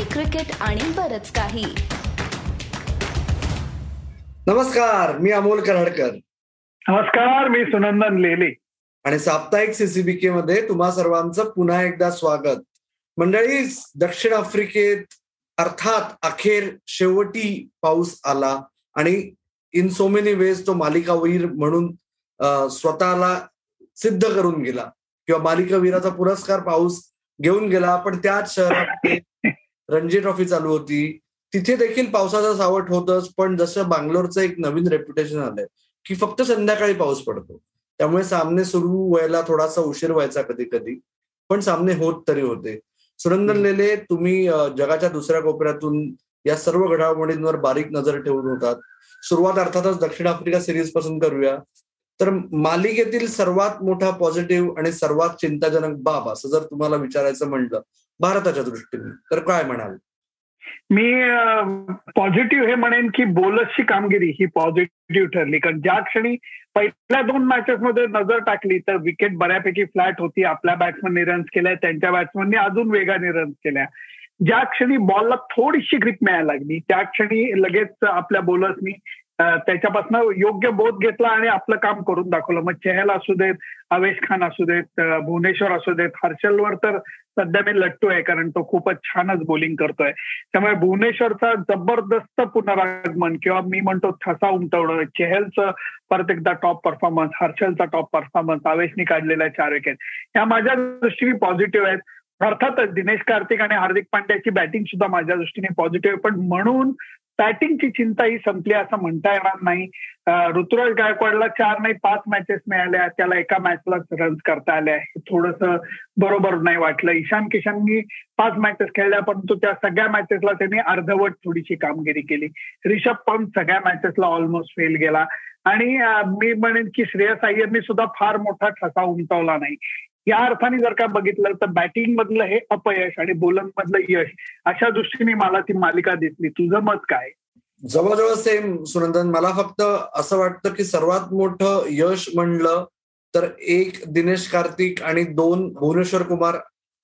Hockey cricket आणि बरच काही. नमस्कार मी अमोल कराडकर. नमस्कार मी सुनंदन लेले. आणि साप्ताहिक सीसीबीके मध्ये तुम्हा सर्वांचं पुन्हा एकदा स्वागत. मंडळी दक्षिण आफ्रिकेत अर्थात अखेर शेवटी पाऊस आला आणि इन सो मेनी वेज तो मालिकावीर म्हणून स्वतःला सिद्ध करून गेला. किंवा मालिकावीराचा पुरस्कार पाऊस घेऊन गेला पण त्याच शहरात रणजी ट्रॉफी चालू होती. तिथे देखील पावसाचा सावट होतच पण जसं बांगलोरचं एक नवीन रेप्युटेशन आलंय की फक्त संध्याकाळी पाऊस पडतो. त्यामुळे सामने सुरू व्हायला थोडासा उशीर व्हायचा कधी कधी पण सामने होत तरी होते. सुरंदन लेले तुम्ही जगाच्या दुसऱ्या कोपऱ्यातून या सर्व घडामोडींवर बारीक नजर ठेवून होतात. सुरुवात अर्थातच दक्षिण आफ्रिका सिरीजपासून करूया. तर मालिकेतील सर्वात मोठा पॉझिटिव्ह आणि सर्वात चिंताजनक बाब असं जर तुम्हाला विचारायचं म्हणलं भारताच्या दृष्टीने. तर काय म्हणाल? मी पॉझिटिव्ह हे म्हणेन की बोलसची कामगिरी ही पॉझिटिव्ह ठरली. कारण ज्या क्षणी पहिल्या दोन मॅचेसमध्ये नजर टाकली तर विकेट बऱ्यापैकी फ्लॅट होती. आपल्या बॅट्समननी रन्स केल्या त्यांच्या बॅट्समननी अजून वेगाने रन्स केल्या. ज्या क्षणी बॉलला थोडीशी ग्रीप मिळायला लागली त्या क्षणी लगेच आपल्या बॉलर्सनी त्याच्यापासून योग्य बोध घेतला आणि आपलं काम करून दाखवलं. मग चेहल असू देत अवेश खान असू देत भुवनेश्वर असू देत हर्षलवर तर सध्या मी लट्टू आहे कारण तो खूपच छानच बोलिंग करतोय. त्यामुळे भुवनेश्वरचा जबरदस्त पुनरागमन किंवा मी म्हणतो ठसा उमटवणं चेहलचं परत एकदा टॉप परफॉर्मन्स हर्षलचा टॉप परफॉर्मन्स अवेशनी काढलेला चार विकेट या माझ्या दृष्टीने पॉझिटिव्ह आहेत. अर्थातच दिनेश कार्तिक आणि हार्दिक पांड्याची बॅटिंग सुद्धा माझ्या दृष्टीने पॉझिटिव्ह पण म्हणून बॅटिंगची चिंता ही संपली असं म्हणता येणार नाही. ऋतुराज गायकवाडला चार नाही पाच मॅचेस मिळाल्या. त्याला एका मॅचलाच रन्स करता आल्या. हे थोडस बरोबर नाही वाटलं. ईशान किशननी पाच मॅचेस खेळल्या परंतु त्या सगळ्या मॅचेसला त्यांनी अर्धवट थोडीशी कामगिरी केली. रिषभ पंत सगळ्या मॅचेसला ऑलमोस्ट फेल गेला. आणि मी म्हणेन की श्रेयस अय्यरनी सुद्धा फार मोठा ठसा उमटवला नाही. या अर्थाने जर का बघितलं तर बॅटिंग मधलं हे अपयश आणि बोलंग मधलं यश अशा दृष्टीने मला ती मालिका दिसली. तुझं मत काय? जवळजवळ सेम सुनंदन. मला फक्त असं वाटतं की सर्वात मोठं यश म्हणलं तर एक दिनेश कार्तिक आणि दोन भुवनेश्वर कुमार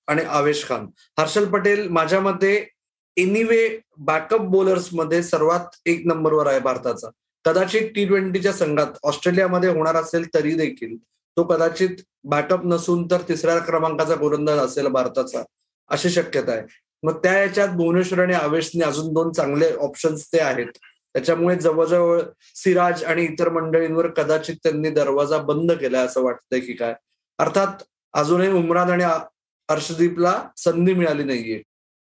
आणि आवेश खान. हर्षल पटेल माझ्या मते एनिवे बॅकअप बोलर्समध्ये सर्वात एक नंबरवर आहे भारताचा. कदाचित टी ट्वेंटीच्या संघात ऑस्ट्रेलियामध्ये होणार असेल तरी देखील. तो कदाचित बॅटअप नसून तर तिसऱ्या क्रमांकाचा गोलंदाज असेल भारताचा अशी शक्यता आहे. मग त्या याच्यात भुवनेश्वर आणि आवेशने अजून दोन चांगले ऑप्शन्स ते आहेत. त्याच्यामुळे जवळजवळ सिराज आणि इतर मंडळींवर कदाचित त्यांनी दरवाजा बंद केला असं वाटतंय की काय. अर्थात अजूनही उमरान आणि हर्षदीपला संधी मिळाली नाहीये.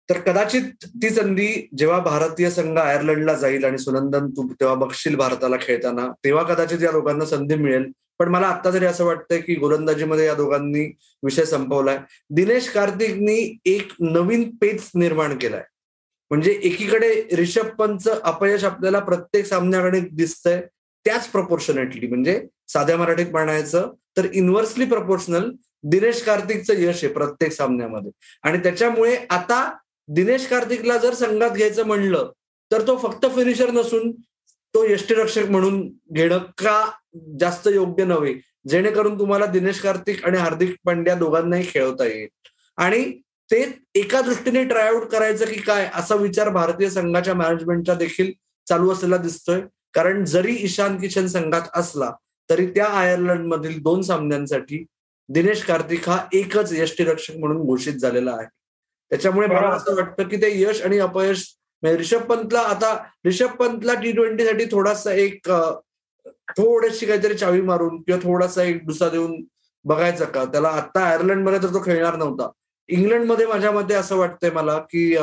तर कदाचित ती संधी जेव्हा भारतीय संघ आयर्लंडला जाईल आणि सुनंदन तू तेव्हा बघशील भारताला खेळताना तेव्हा कदाचित या लोकांना संधी मिळेल. पण मला आता तरी असं वाटतंय की गोलंदाजीमध्ये या दोघांनी विषय संपवलाय. दिनेश कार्तिकनी एक नवीन पेच निर्माण केलाय. म्हणजे एकीकडे रिषभ पंतचं अपयश आपल्याला प्रत्येक सामन्याकडे दिसतंय त्याच प्रपोर्शनेटली म्हणजे साध्या मराठीत म्हणायचं तर इन्व्हर्सली प्रपोर्शनल दिनेश कार्तिकचं यश आहे प्रत्येक सामन्यामध्ये. आणि त्याच्यामुळे आता दिनेश कार्तिकला जर संघात घ्यायचं म्हणलं तर तो फक्त फिनिशर नसून तो यष्टीरक्षक म्हणून घेणं का जास्त योग्य नव्हे. जेणेकरून तुम्हाला दिनेश कार्तिक आणि हार्दिक पांड्या दोघांनाही खेळवता येईल. आणि ते एका दृष्टीने ट्रायआउट करायचं की काय असा विचार भारतीय संघाच्या मॅनेजमेंटचा देखील चालू असलेला दिसतोय. कारण जरी ईशान किशन संघात असला तरी त्या आयर्लंड मधील दोन सामन्यांसाठी दिनेश कार्तिक हा एकच यष्टीरक्षक म्हणून घोषित झालेला आहे. त्याच्यामुळे मला असं वाटतं की ते यश आणि अपयश म्हणजे रिषभ पंतला आता रिषभ पंतला टी ट्वेंटीसाठी थोडासा एक थोडीशी काहीतरी चावी मारून किंवा थोडासा एक दुसरा देऊन बघायचा का? त्याला आता आयर्लंडमध्ये तर तो खेळणार नव्हता. इंग्लंडमध्ये माझ्या मते असं वाटतंय मला की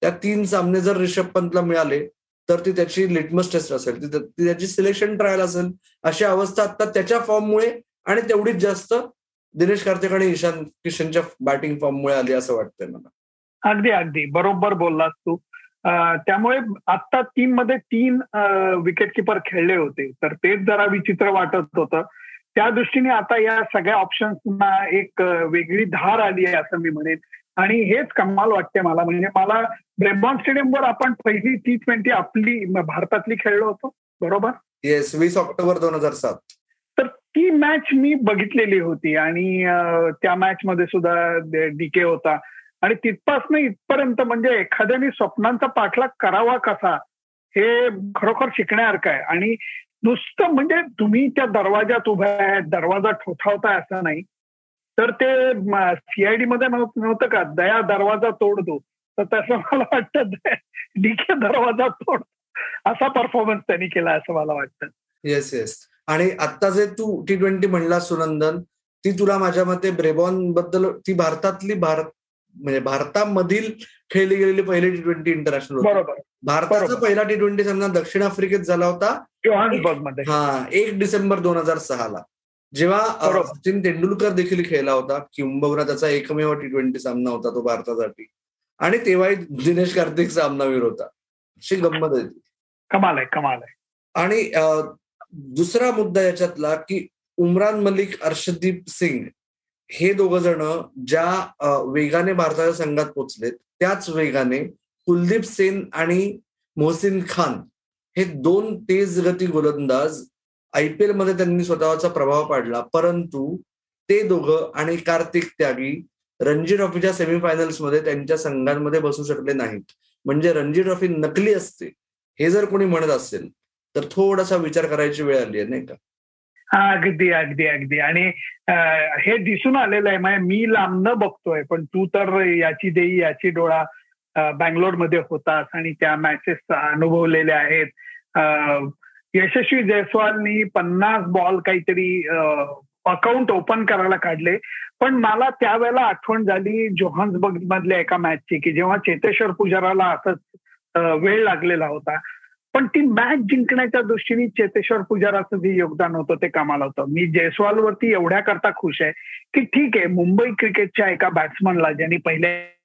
त्या तीन सामने जर रिषभ पंतला मिळाले तर ती त्याची लिटमस टेस्ट असेल. ती त्याची सिलेक्शन ट्रायल असेल. अशी अवस्था आता त्याच्या फॉर्ममुळे आणि तेवढीच जास्त दिनेश कार्तिक आणि ईशान किशनच्या बॅटिंग फॉर्ममुळे आली असं वाटतंय मला. अगदी अगदी. बरोबर बोललास तू. त्यामुळे आता टीममध्ये तीन विकेट किपर खेळले होते. तर तेच जरा विचित्र वाटत होतं. त्या दृष्टीने आता या सगळ्या ऑप्शन्सना एक वेगळी धार आली आहे असं मी म्हणेन. आणि हेच कमाल वाटते मला. म्हणजे मला ब्रेबॉन स्टेडियमवर आपण पहिली टी ट्वेंटी आपली भारतातली खेळलो होतो. बरोबर? येस वीस ऑक्टोबर दोन हजार सात. तर ती मॅच मी बघितलेली होती. आणि त्या मॅच मध्ये सुद्धा डीके होता. आणि तिथपासून इथपर्यंत म्हणजे एखाद्याने स्वप्नांचा पाठलाग करावा कसा हे खरोखर शिकण्यासारखं आहे. आणि नुसतं म्हणजे तुम्ही त्या दरवाजात उभ्या आहेत दरवाजा ठोठावताय असं नाही. तर ते सीआयडी मध्ये नव्हतं का दया दरवाजा तोड दो तर तसं मला वाटतं डीके दरवाजा तोड असा परफॉर्मन्स त्यांनी केला असं मला वाटतं. येस येस आणि आता जे तू टी ट्वेंटी म्हणला सुनंदन ती तुला माझ्या मते ब्रेबॉनबद्दल ती भारतातली भारत म्हणजे भारतामधील खेळली गेलेली पहिली टी ट्वेंटी इंटरनॅशनल बरोबर. भारताचा पहिला टी ट्वेंटी सामना दक्षिण आफ्रिकेत झाला होता. हा एक डिसेंबर दोन हजार सहा ला जेव्हा सचिन तेंडुलकर देखील खेळला होता किंबहुना त्याचा एकमेव टी ट्वेंटी सामना होता तो भारतासाठी. आणि तेव्हाही दिनेश कार्तिक सामनावीर होता. अशी गंमत आहे कमाल आहे कमाल आहे. आणि दुसरा मुद्दा याच्यातला की उमरान मलिक अर्षदीप सिंग हे दोघ जण ज्या वेगाने भारताच्या संघात पोचलेत त्याच वेगाने कुलदीप सेन आणि मोहसिन खान हे दोन तेज गती गोलंदाज आय पी मध्ये त्यांनी स्वतःचा प्रभाव पाडला. परंतु ते दोघं आणि कार्तिक त्यागी रणजी ट्रॉफीच्या सेमीफायनल्समध्ये त्यांच्या संघांमध्ये बसू शकले नाहीत. म्हणजे रणजी ट्रॉफी नकली असते हे जर कोणी म्हणत असेल तर थोडासा विचार करायची वेळ आली आहे नाही का? अगदी अगदी अगदी. आणि हे दिसून आलेलं आहे म्हणजे मी लांबनं बघतोय पण तू तर याची देई याची डोळा मध्ये होतास आणि त्या मॅचेस अनुभवलेल्या आहेत. यशस्वी जयस्वालनी पन्नास बॉल काहीतरी अकाउंट ओपन करायला काढले. पण मला त्यावेळेला आठवण झाली जोहान्सबर्ग मधल्या एका मॅचची की जेव्हा चेतेश्वर पुजाराला असंच वेळ लागलेला होता पण ती मॅच जिंकण्याच्या दृष्टीने चेतेश्वर पुजाराचं जे योगदान होतं ते कामाला होतं. मी जयस्वालवरती एवढ्या करता खुश आहे की ठीक आहे मुंबई क्रिकेटच्या एका बॅट्समनला ज्यांनी पहिले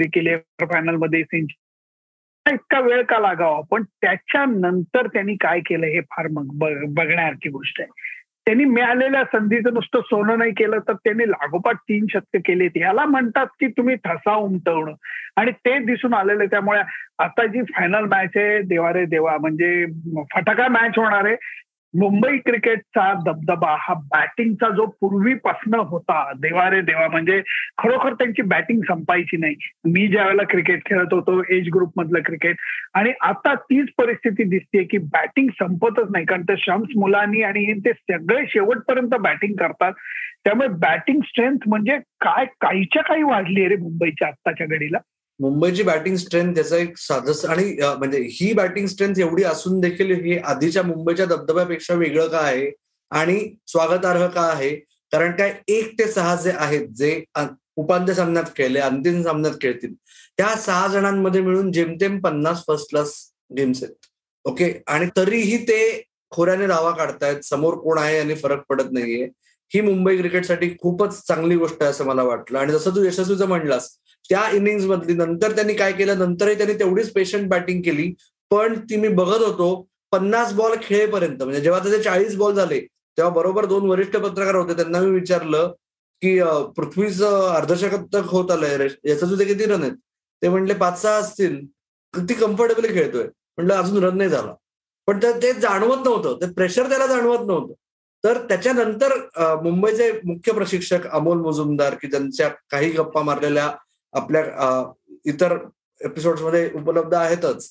केले फायनलमध्ये इतका वेळ का लागावा? पण त्याच्यानंतर त्यांनी काय केलं हे फार मग बघण्यासारखी गोष्ट आहे. त्यांनी मिळालेल्या संधीचं नुसतं सोनं नाही केलं तर त्यांनी लागोपाठ तीन शतक केलेत याला म्हणतात की तुम्ही ठसा उमटवणं. आणि ते दिसून आलेलं त्यामुळे आता जी फायनल मॅच आहे देवारे देवा म्हणजे फटाका मॅच होणार आहे. मुंबई क्रिकेटचा दबदबा हा बॅटिंगचा जो पूर्वीपासनं होता देवा रे देवा म्हणजे खरोखर त्यांची बॅटिंग संपायची नाही. मी ज्या वेळेला क्रिकेट खेळत होतो एज ग्रुप मधलं क्रिकेट आणि आता तीच परिस्थिती दिसते की बॅटिंग संपतच नाही. कारण ते शम्स मुलांनी आणि ते सगळे शेवटपर्यंत बॅटिंग करतात. त्यामुळे बॅटिंग स्ट्रेंथ म्हणजे काय काहीच्या काही वाढली आहे रे मुंबईच्या आत्ताच्या घडीला. मुंबईची बॅटिंग स्ट्रेंथ त्याचा एक साधस आणि म्हणजे ही बॅटिंग स्ट्रेंथ एवढी असून देखील हे आधीच्या मुंबईच्या धबधब्यापेक्षा वेगळं का आहे? आणि स्वागतार्ह का आहे? कारण काय एक ते सहा जे आहेत जे उपांत्य सामन्यात खेळले अंतिम सामन्यात खेळतील त्या सहा जणांमध्ये मिळून जेमतेम पन्नास फर्स्ट क्लास गेम्स आहेत. ओके? आणि तरीही ते खोऱ्याने दावा काढतायत समोर कोण आहे आणि फरक पडत नाहीये. ही मुंबई क्रिकेटसाठी खूपच चांगली गोष्ट आहे असं मला वाटलं. आणि जसं तू यशस्वीचं म्हणलास त्या इनिंग मधली. नंतर त्यांनी काय केलं? नंतरही त्यांनी तेवढीच पेशंट बॅटिंग केली. पण ती मी बघत होतो पन्नास बॉल खेळेपर्यंत. म्हणजे जेव्हा त्याचे चाळीस बॉल झाले तेव्हा बरोबर दोन वरिष्ठ पत्रकार होते. त्यांना मी विचारलं की पृथ्वीचं अर्धशतक होत आलंय याचं सुद्धा किती रन आहेत? ते म्हणले पाच सहा असतील. ती कम्फर्टेबली खेळतोय. म्हणलं अजून रन नाही झाला. पण ते जाणवत नव्हतं. ते प्रेशर त्याला जाणवत नव्हतं. तर त्याच्यानंतर मुंबईचे मुख्य प्रशिक्षक अमोल मुजुमदार की ज्यांच्या काही गप्पा मारलेल्या आपल्या इतर एपिसोडमध्ये उपलब्ध आहेतच.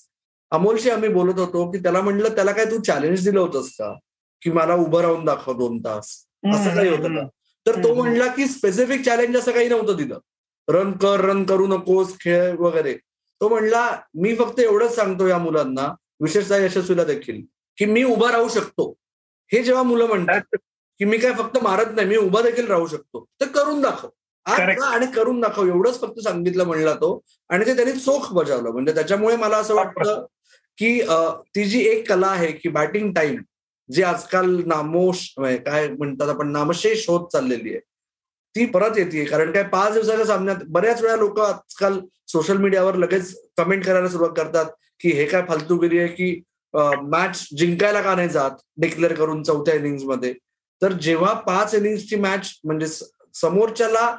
अमोलशी आम्ही बोलत होतो की त्याला म्हणलं त्याला काय तू चॅलेंज दिलं होतंस का? की मला उभं राहून दाखव दोन तास. असं काही होतं का? तर तो म्हणला की स्पेसिफिक चॅलेंज असं काही नव्हतं दिलं रन कर रन करू नकोस खेळ वगैरे. तो म्हणला मी फक्त एवढंच सांगतो या मुलांना विशेषतः यशस्वीला देखील की मी उभा राहू शकतो. हे जेव्हा मुलं म्हणतात की मी काय फक्त मारत नाही मी उभा देखील राहू शकतो तर करून दाखव. आणि करून दाखव. एवढंच फक्त सांगितलं म्हणला तो. आणि ते त्यांनी चोख बजावलं. म्हणजे त्याच्यामुळे मला असं वाटतं की ती जी एक कला आहे की बॅटिंग टाइम जी आजकाल नामोश म्हणजे काय म्हणतात आपण नामशेष होत चाललेली आहे ती परत येते कारण काय पाच दिवसाच्या सामन्यात बऱ्याच वेळा लोक आजकाल सोशल मीडियावर लगेच कमेंट करायला सुरुवात करतात की हे काय फालतूगिरी आहे की मॅच जिंकायला का नाही जात? डिक्लेअर करून चौथ्या इनिंग्समध्ये. तर जेव्हा पाच इनिंग्सची मॅच म्हणजे समोरच्याला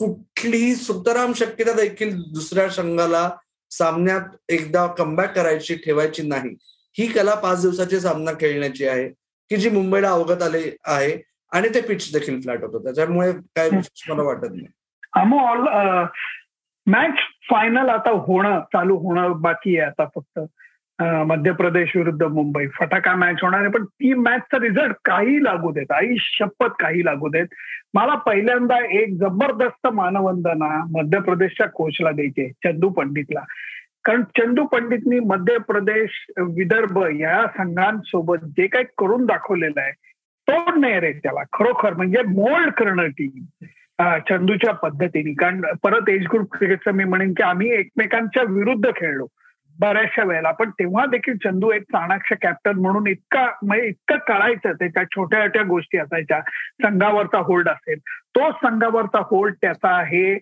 कुठलीही सुतराम शक्यता देखील दुसऱ्या संघाला सामन्यात एकदा कमबॅक करायची ठेवायची नाही. ही कला पाच दिवसाची सामना खेळण्याची आहे की जी मुंबईला अवगत आले आहे आणि ते पिच देखील फ्लॅट होतं. त्याच्यामुळे काय मला वाटत नाही. अमोल मॅच फायनल आता होणं चालू होणं बाकी आहे आता फक्त. मध्य प्रदेश विरुद्ध मुंबई. फटाका मॅच होणार आहे पण ती मॅचचा रिझल्ट काही लागू देत. आई शपथ काही लागू देत. मला पहिल्यांदा एक जबरदस्त मानवंदना मध्य प्रदेशच्या कोचला द्यायचे चंदू पंडितला. कारण चंदू पंडितनी मध्य प्रदेश विदर्भ या संघांसोबत जे काही करून दाखवलेलं आहे तोड नाही रे त्याला. खरोखर म्हणजे मोल्ड करणं टीम चंदूच्या पद्धतीने. कारण परत एज ग्रुप क्रिकेटचं मी म्हणेन की आम्ही एकमेकांच्या विरुद्ध खेळलो. बऱ्याचशा वेळेला. पण तेव्हा देखील चंदू एक चाणाक्ष कॅप्टन म्हणून इतका म्हणजे इतकं कळायचं त्याच्या छोट्या छोट्या गोष्टी असायच्या. संघावरचा होल्ड असेल. तो संघावरचा होल्ड त्याचा हे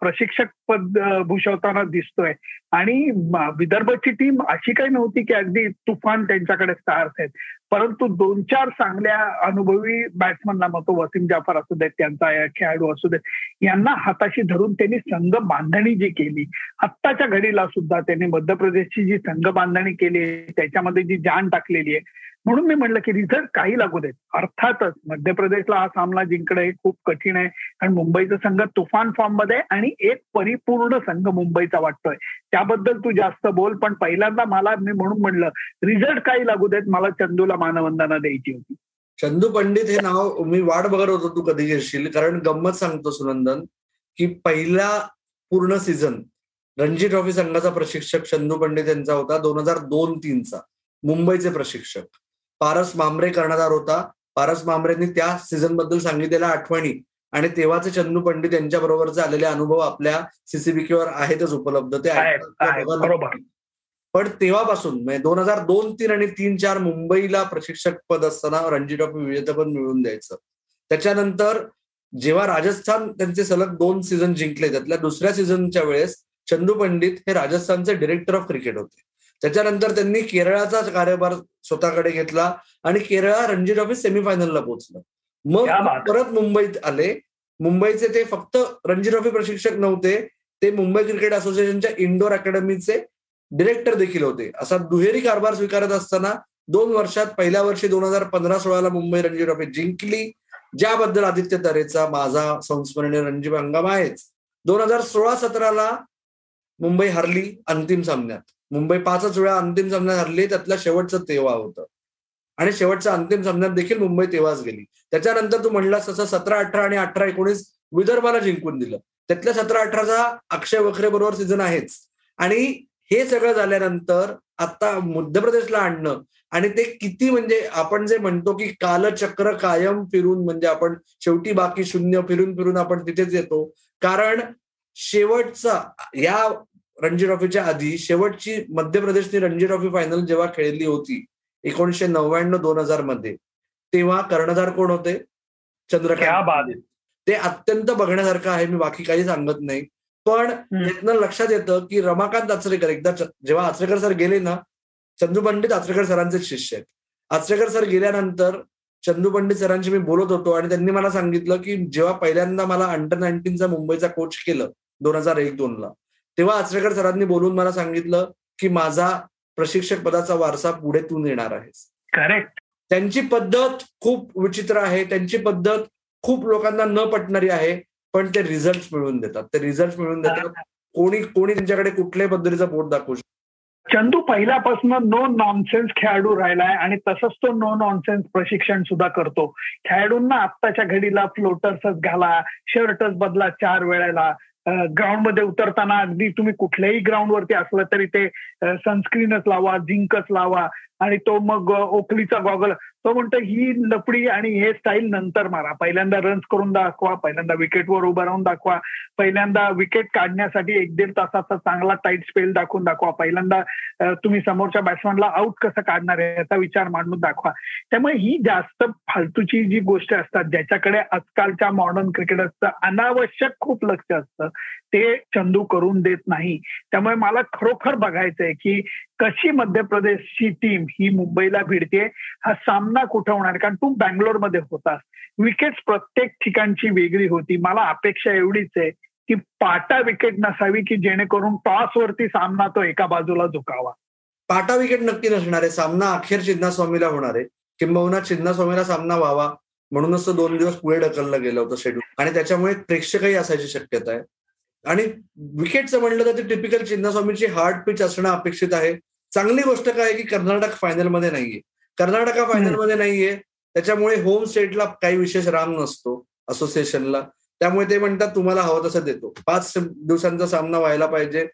प्रशिक्षक पद भूषवताना दिसतोय. आणि विदर्भची टीम अशी काही नव्हती की अगदी तुफान त्यांच्याकडे स्टार्स आहेत. परंतु दोन चार चांगल्या अनुभवी बॅट्समनला मग तो वसीम जाफर असू देत त्यांचा खेळाडू असू देत यांना हाताशी धरून त्यांनी संघ बांधणी जी केली आत्ताच्या घडीला सुद्धा त्यांनी मध्य प्रदेशची जी संघ बांधणी केली त्याच्यामध्ये जी जाण टाकलेली आहे म्हणून मी म्हटलं की रिझल्ट काही लागू देत. अर्थातच मध्य प्रदेशला हा सामना जिंकणं हे खूप कठीण आहे. कारण मुंबईचा संघ तुफान फॉर्ममध्ये आणि एक परिपूर्ण संघ मुंबईचा वाटतोय. त्याबद्दल तू जास्त बोल पण पहिल्यांदा मला मी म्हणून म्हणलं रिझल्ट काही लागू देत मला चंदूला मानवंदना द्यायची होती. चंदू पंडित हे नाव मी वाट बघत होतो तू कधी घेशील कारण गंमत सांगतो सुनंदन की पहिला पूर्ण सीझन रणजी ट्रॉफी संघाचा प्रशिक्षक चंदू पंडित यांचा होता दोन हजार दोन तीनचा मुंबईचे प्रशिक्षक. पारस मांबरे कर्णधार होता. पारस मांबरेंनी त्या सीझनबद्दल सांगितलेल्या आठवणी आणि तेव्हाचे चंदू पंडित यांच्या बरोबरचे आलेले अनुभव आपल्या सीसीबीकेवर आहेतच उपलब्ध. ते पण तेव्हापासून म्हणजे दोन हजार दोन तीन आणि तीन चार मुंबईला प्रशिक्षक पद असताना रणजी ट्रॉफी विजेतेपद मिळवून द्यायचं. त्याच्यानंतर जेव्हा राजस्थान त्यांचे सलग दोन सीझन जिंकले त्यातल्या दुसऱ्या सीझनच्या वेळेस चंदू पंडित हे राजस्थानचे डिरेक्टर ऑफ क्रिकेट होते. त्याच्यानंतर त्यांनी केरळाचा कार्यभार स्वतःकडे घेतला आणि केरळा रणजी ट्रॉफी सेमीफायनलला पोहोचलं. मग परत मुंबईत आले. मुंबईचे ते फक्त रणजी ट्रॉफी प्रशिक्षक नव्हते. ते मुंबई क्रिकेट असोसिएशनच्या इंडोर अकॅडमीचे डिरेक्टर देखील होते. असा दुहेरी कारभार स्वीकारत असताना दोन वर्षात पहिल्या वर्षी दोन हजार पंधरा सोळाला मुंबई रणजी ट्रॉफी जिंकली. ज्याबद्दल आदित्य तरेचा माझा संस्मरणीय रणजी हंगाम आहेच. दोन हजार सोळा सतराला मुंबई हरली अंतिम सामन्यात. मुंबई पाचच वेळा अंतिम सामन्यात हरली त्यातला शेवटचं तेव्हा होतं. आणि शेवटचा अंतिम सामन्यात देखील मुंबई तेव्हाच गेली. त्याच्यानंतर तू म्हणलास तसं सतरा अठरा आणि अठरा एकोणीस विदर्भाला जिंकून दिलं. त्यातल्या सतरा अठराचा अक्षय वखरे बरोबर सीझन आहेच. आणि हे सगळं झाल्यानंतर आता मध्य प्रदेशला आणणं आणि ते किती म्हणजे आपण जे म्हणतो की कालचक्र कायम फिरून म्हणजे आपण शेवटी बाकी शून्य फिरून फिरून आपण तिथेच येतो. कारण शेवटचा या रणजी ट्रॉफीच्या आधी शेवटची मध्य प्रदेशनी रणजी ट्रॉफी फायनल जेव्हा खेळली होती एकोणीशे नव्याण्णव दोन हजारमध्ये तेव्हा कर्णधार कोण होते? चंद्रकांत. ते अत्यंत बघण्यासारखं आहे मी बाकी काही सांगत नाही. पण यातनं लक्षात येतं की रमाकांत आचरेकर एकदा जेव्हा आचरेकर सर गेले ना चंदू पंडित आचरेकर सरांचे शिष्य आहेत. आचरेकर सर गेल्यानंतर चंदू पंडित सरांशी मी बोलत होतो आणि त्यांनी मला सांगितलं की जेव्हा पहिल्यांदा मला अंडर नाईन्टीनचा मुंबईचा कोच केलं दोन हजार एक दोन ला तेव्हा आचरेकर सरांनी बोलून मला सांगितलं की माझा प्रशिक्षक पदाचा वारसा पुढे तू नेणार आहेस. करेक्ट त्यांची पद्धत खूप विचित्र आहे. त्यांची पद्धत खूप लोकांना न पटणारी आहे पण ते रिझल्ट मिळवून देतात. ते रिझल्ट मिळवून देतात. कोणी कोणी त्यांच्याकडे कुठल्याही पद्धतीचा बोट दाखवू शकतो चंदू पहिल्यापासून नो नॉनसेन्स खेळाडू राहिलाय आणि तसंच तो नो नॉनसेन्स प्रशिक्षण सुद्धा करतो. खेळाडूंना आत्ताच्या घडीला फ्लोटर्सच घाला शर्टच बदला चार वेळेला. ग्राउंडमध्ये उतरताना अगदी तुम्ही कुठल्याही ग्राउंडवरती असलं तरी ते सनस्क्रीनच लावा झिंकच लावा. आणि तो मग ओखलीचा गॉगल तो म्हणतो ही लपडी आणि हे स्टाईल नंतर मारा. पहिल्यांदा रन्स करून दाखवा पहिल्यांदा विकेटवर उभं राहून दाखवा. पहिल्यांदा विकेट काढण्यासाठी एक दीड तासाचा चांगला टाईट स्पेल दाखवून दाखवा. पहिल्यांदा तुम्ही समोरच्या बॅट्समॅनला आउट कसं काढणार आहे याचा विचार मांडून दाखवा. त्यामुळे ही जास्त फालतूची जी गोष्ट असतात ज्याच्याकडे आजकालच्या मॉडर्न क्रिकेटर्सचं अनावश्यक खूप लक्ष असतं ते चंदू करून देत नाही. त्यामुळे मला खरोखर बघायचंय की कशी मध्य प्रदेशची टीम ही मुंबईला भिडते हा सामना कुठं होणार? कारण तू बँगलोरमध्ये होतास. विकेट प्रत्येक ठिकाणची वेगळी होती. मला अपेक्षा एवढीच आहे की पाटा विकेट नसावी की जेणेकरून टॉसवरती सामना तो एका बाजूला झुकावा. पाटा विकेट नक्की नसणार आहे. सामना अखेर चिन्नास्वामीला होणार आहे. किंबहुना चिन्नास्वामीला सामना व्हावा म्हणूनच तो दोन दिवस पुढे ढकललं गेलं होतं शेड्यूल आणि त्याच्यामुळे प्रेक्षकही असायची शक्यता आहे. आणि विकेटचं म्हणलं तर ते टिपिकल चिन्नास्वामीची हार्ड पिच असणं अपेक्षित आहे. चांगली गोष्ट काय की कर्नाटक फायनलमध्ये नाहीये. कर्नाटका फायनलमध्ये नाहीये. त्याच्यामुळे होम स्टेटला काही विशेष रांग नसतो असोसिएशनला त्यामुळे ते म्हणतात तुम्हाला हवं तसं देतो. पाच दिवसांचा सामना व्हायला पाहिजे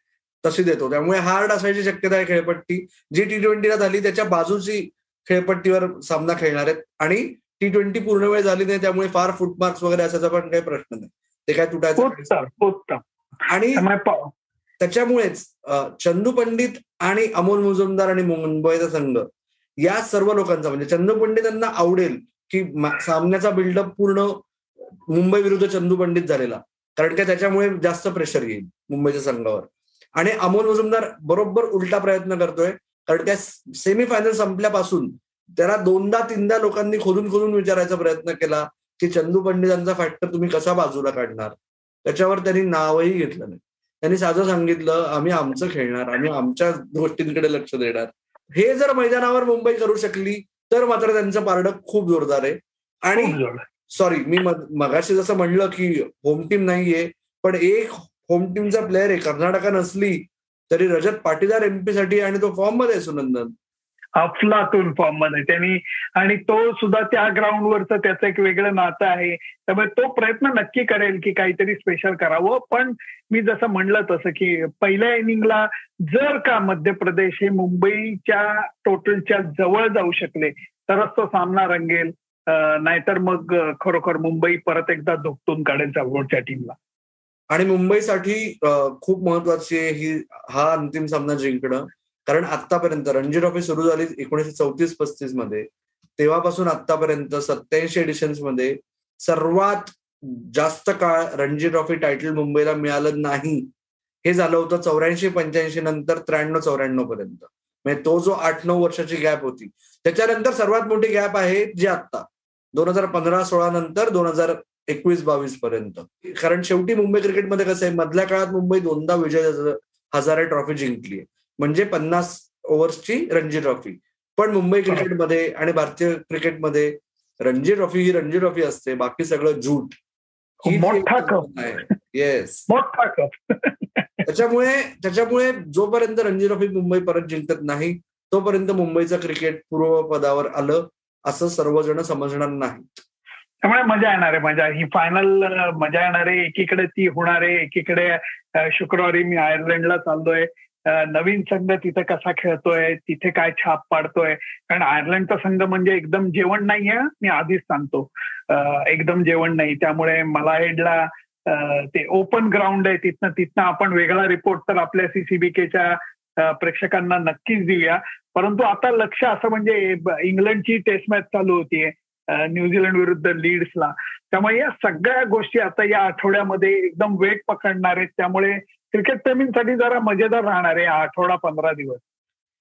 तशी देतो. त्यामुळे हार्ड असायची शक्यता आहे खेळपट्टी. जी टी ट्वेंटीला झाली त्याच्या बाजूची खेळपट्टीवर सामना खेळणार आहेत. आणि टी ट्वेंटी पूर्ण वेळ झाली नाही त्यामुळे फार फुटमार्क्स वगैरे असायचा पण काही प्रश्न नाही. ते काय तुटायचं आणि त्याच्यामुळेच चंदू पंडित आणि अमोल मुजुमदार आणि मुंबईचा संघ या सर्व लोकांचा म्हणजे चंदू पंडितांना आवडेल की सामन्याचा बिल्डअप पूर्ण मुंबई विरुद्ध चंदू पंडित झालेला. कारण का त्याच्यामुळे जास्त प्रेशर येईल मुंबईच्या संघावर. आणि अमोल मुजुमदार बरोबर उलटा प्रयत्न करतोय कारण त्या सेमीफायनल संपल्यापासून त्याला दोनदा तीनदा लोकांनी खोदून खोदून विचारायचा प्रयत्न केला की चंदू पंडितांचा फॅक्टर तुम्ही कसा बाजूला काढणार? त्याच्यावर त्यांनी नावही घेतलं नाही. त्यांनी साधं सांगितलं आम्ही आमचं खेळणार आम्ही आमच्या गोष्टींकडे लक्ष देणार. हे जर मैदानावर मुंबई करू शकली तर मात्र त्यांचं पारडं खूप जोरदार आहे. आणि सॉरी मी मगाशी जसं म्हणलं की होम टीम नाहीये पण एक होम टीमचा प्लेअर आहे कर्नाटका नसली तरी रजत पाटीदार एमपी साठी आणि तो फॉर्ममध्ये आहे सुनंदन. अफलातून फॉर्ममध्ये. त्यांनी आणि तो सुद्धा त्या ग्राउंडवरचं त्याचं एक वेगळं नातं आहे. त्यामुळे तो प्रयत्न नक्की करेल की काहीतरी स्पेशल करावं. पण मी जसं म्हणलं तसं की पहिल्या इनिंगला जर का मध्य प्रदेश हे मुंबईच्या टोटलच्या जवळ जाऊ शकले तरच तो सामना रंगेल. नाहीतर मग खरोखर मुंबई परत एकदा झोपटून काढेल चालवडच्या टीमला आणि मुंबईसाठी खूप महत्वाची आहे ही हा अंतिम सामना जिंकणं. कारण आतापर्यंत रणजी ट्रॉफी सुरू झाली एकोणीशे चौतीस पस्तीसमध्ये. तेव्हापासून आतापर्यंत सत्याऐंशी एडिशन्समध्ये सर्वात जास्त काळ रणजी ट्रॉफी टायटल मुंबईला मिळालं नाही. हे झालं होतं चौऱ्याऐंशी पंच्याऐंशी नंतर त्र्याण्णव चौऱ्याण्णव पर्यंत. म्हणजे तो जो आठ नऊ वर्षाची गॅप होती. त्याच्यानंतर सर्वात मोठी गॅप आहे जी आत्ता. दोन हजार पंधरा सोळा नंतर दोन हजार एकवीस बावीस पर्यंत. कारण शेवटी मुंबई क्रिकेटमध्ये कसं आहे मधल्या काळात मुंबई दोनदा विजय हजारे ट्रॉफी जिंकली म्हणजे पन्नास ओव्हर्सची रणजी ट्रॉफी. पण मुंबई क्रिकेटमध्ये आणि भारतीय क्रिकेटमध्ये रणजी ट्रॉफी ही रणजी ट्रॉफी असते बाकी सगळं झूट मोठा येस त्याच्यामुळे त्याच्यामुळे जोपर्यंत रणजी ट्रॉफी मुंबई परत जिंकत नाही तोपर्यंत मुंबईचं क्रिकेट पूर्वपदावर आलं असं सर्वजण समजणार नाही. त्यामुळे मजा येणार आहे मजा. ही फायनल मजा येणार आहे. एकीकडे ती होणार आहे एकीकडे शुक्रवारी मी आयर्लंडला चाललोय. नवीन संघ तिथे कसा खेळतोय तिथे काय छाप पाडतोय? कारण आयर्लंडचा संघ म्हणजे एकदम जेवण नाहीये मी आधीच सांगतो. एकदम जेवण नाही. त्यामुळे मला हेडला ते ओपन ग्राउंड आहे तिथनं तिथनं आपण वेगळा रिपोर्ट तर आपल्या सीसीबीकेच्या प्रेक्षकांना नक्कीच देऊया. परंतु आता लक्ष असं म्हणजे इंग्लंडची टेस्ट मॅच चालू होतीये न्यूझीलंड विरुद्ध लीड्सला. त्यामुळे या सगळ्या गोष्टी आता या आठवड्यामध्ये एकदम वेग पकडणार आहेत. त्यामुळे क्रिकेट प्रेमींसाठी जरा मजेदार राहणार आहे आठवडा पंधरा दिवस.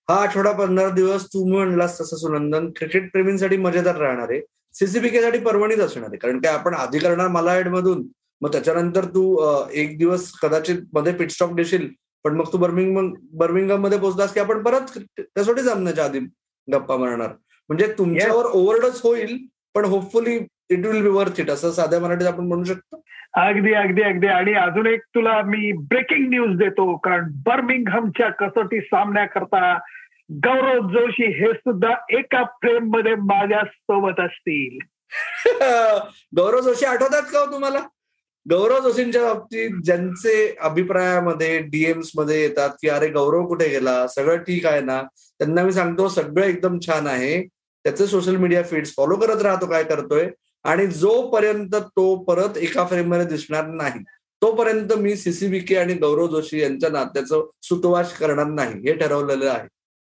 हा आठवडा पंधरा दिवस तुम्ही म्हणलास तसं सुनंदन क्रिकेट प्रेमींसाठी मजेदार राहणार आहे. सीसीबीके साठी परवणीच असणार आहे कारण काय आपण आधी करणार मला मधून मग त्याच्यानंतर तू एक दिवस कदाचित मध्ये पिटस्टॉप देशील पण मग तू बर्मिंग बर्मिंगममध्ये पोहोचलास की आपण परत त्यासाठी जमण्याच्या आधी गप्पा मारणार. म्हणजे तुमच्यावर ओव्हरडस होईल पण hopefully it will be worth it असं साध्या मराठीत आपण म्हणू शकतो? अगदी अगदी अगदी. आणि अजून एक तुला मी ब्रेकिंग न्यूज देतो कारण बर्मिंगहमच्या कसोटी सामन्याकरता गौरव जोशी हे सुद्धा एका फ्रेममध्ये माझ्या सोबत असतील. गौरव जोशी आठवतात का हो तुम्हाला? गौरव जोशींच्या बाबतीत ज्यांचे अभिप्रायामध्ये डीएम्समध्ये येतात की अरे गौरव कुठे गेला? सगळं ठीक आहे ना? त्यांना मी सांगतो सगळं एकदम छान आहे. त्याचे सोशल मीडिया फीड्स फॉलो करत राहतो काय करतोय? आणि जोपर्यंत तो परत एका फ्रेममध्ये दिसणार नाही तोपर्यंत मी सीसीबीके आणि गौरव जोशी यांच्या नात्याचं सुतवास करणार नाही हे ठरवलेलं आहे.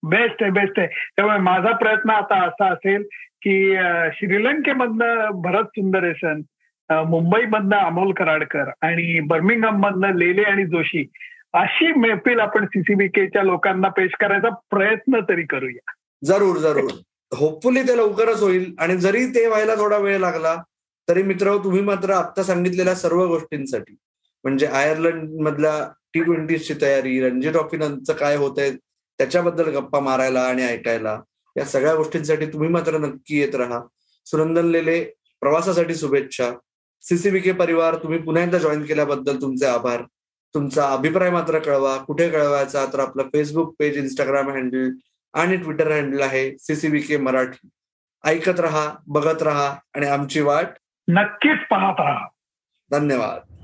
बेस्ट आहे बेस्ट आहे. त्यामुळे माझा प्रयत्न आता असा असेल की श्रीलंकेमधनं भरत सुंदरेसन मुंबईमधनं अमोल कराडकर आणि बर्मिंगहम मधनं लेले आणि जोशी अशी मैफिल आपण सीसीबीकेच्या लोकांना पेश करायचा प्रयत्न तरी करूया. जरूर जरूर. होपफुली ते लवकरच होईल. आणि जरी ते व्हायला थोडा वेळ लागला तरी मित्र तुम्ही मात्र आता सांगितलेल्या सर्व गोष्टींसाठी म्हणजे आयर्लंड मधल्या टी ट्वेंटीची तयारी रणजी ट्रॉफी नंतर काय होत आहे त्याच्याबद्दल गप्पा मारायला आणि ऐकायला या सगळ्या गोष्टींसाठी तुम्ही मात्र नक्की येत राहा. सुनंदन लेले प्रवासासाठी शुभेच्छा. सीसीबीके परिवार तुम्ही पुन्हा एकदा जॉईन केल्याबद्दल तुमचे आभार. तुमचा अभिप्राय मात्र कळवा. कुठे कळवायचा तर आपलं फेसबुक पेज इंस्टाग्राम हँडल आणि ट्विटर हँडल आहे सीसीबी के मराठी. ऐकत रहा बघत रहा आणि आमची वाट नक्कीच पाहत राहा. धन्यवाद.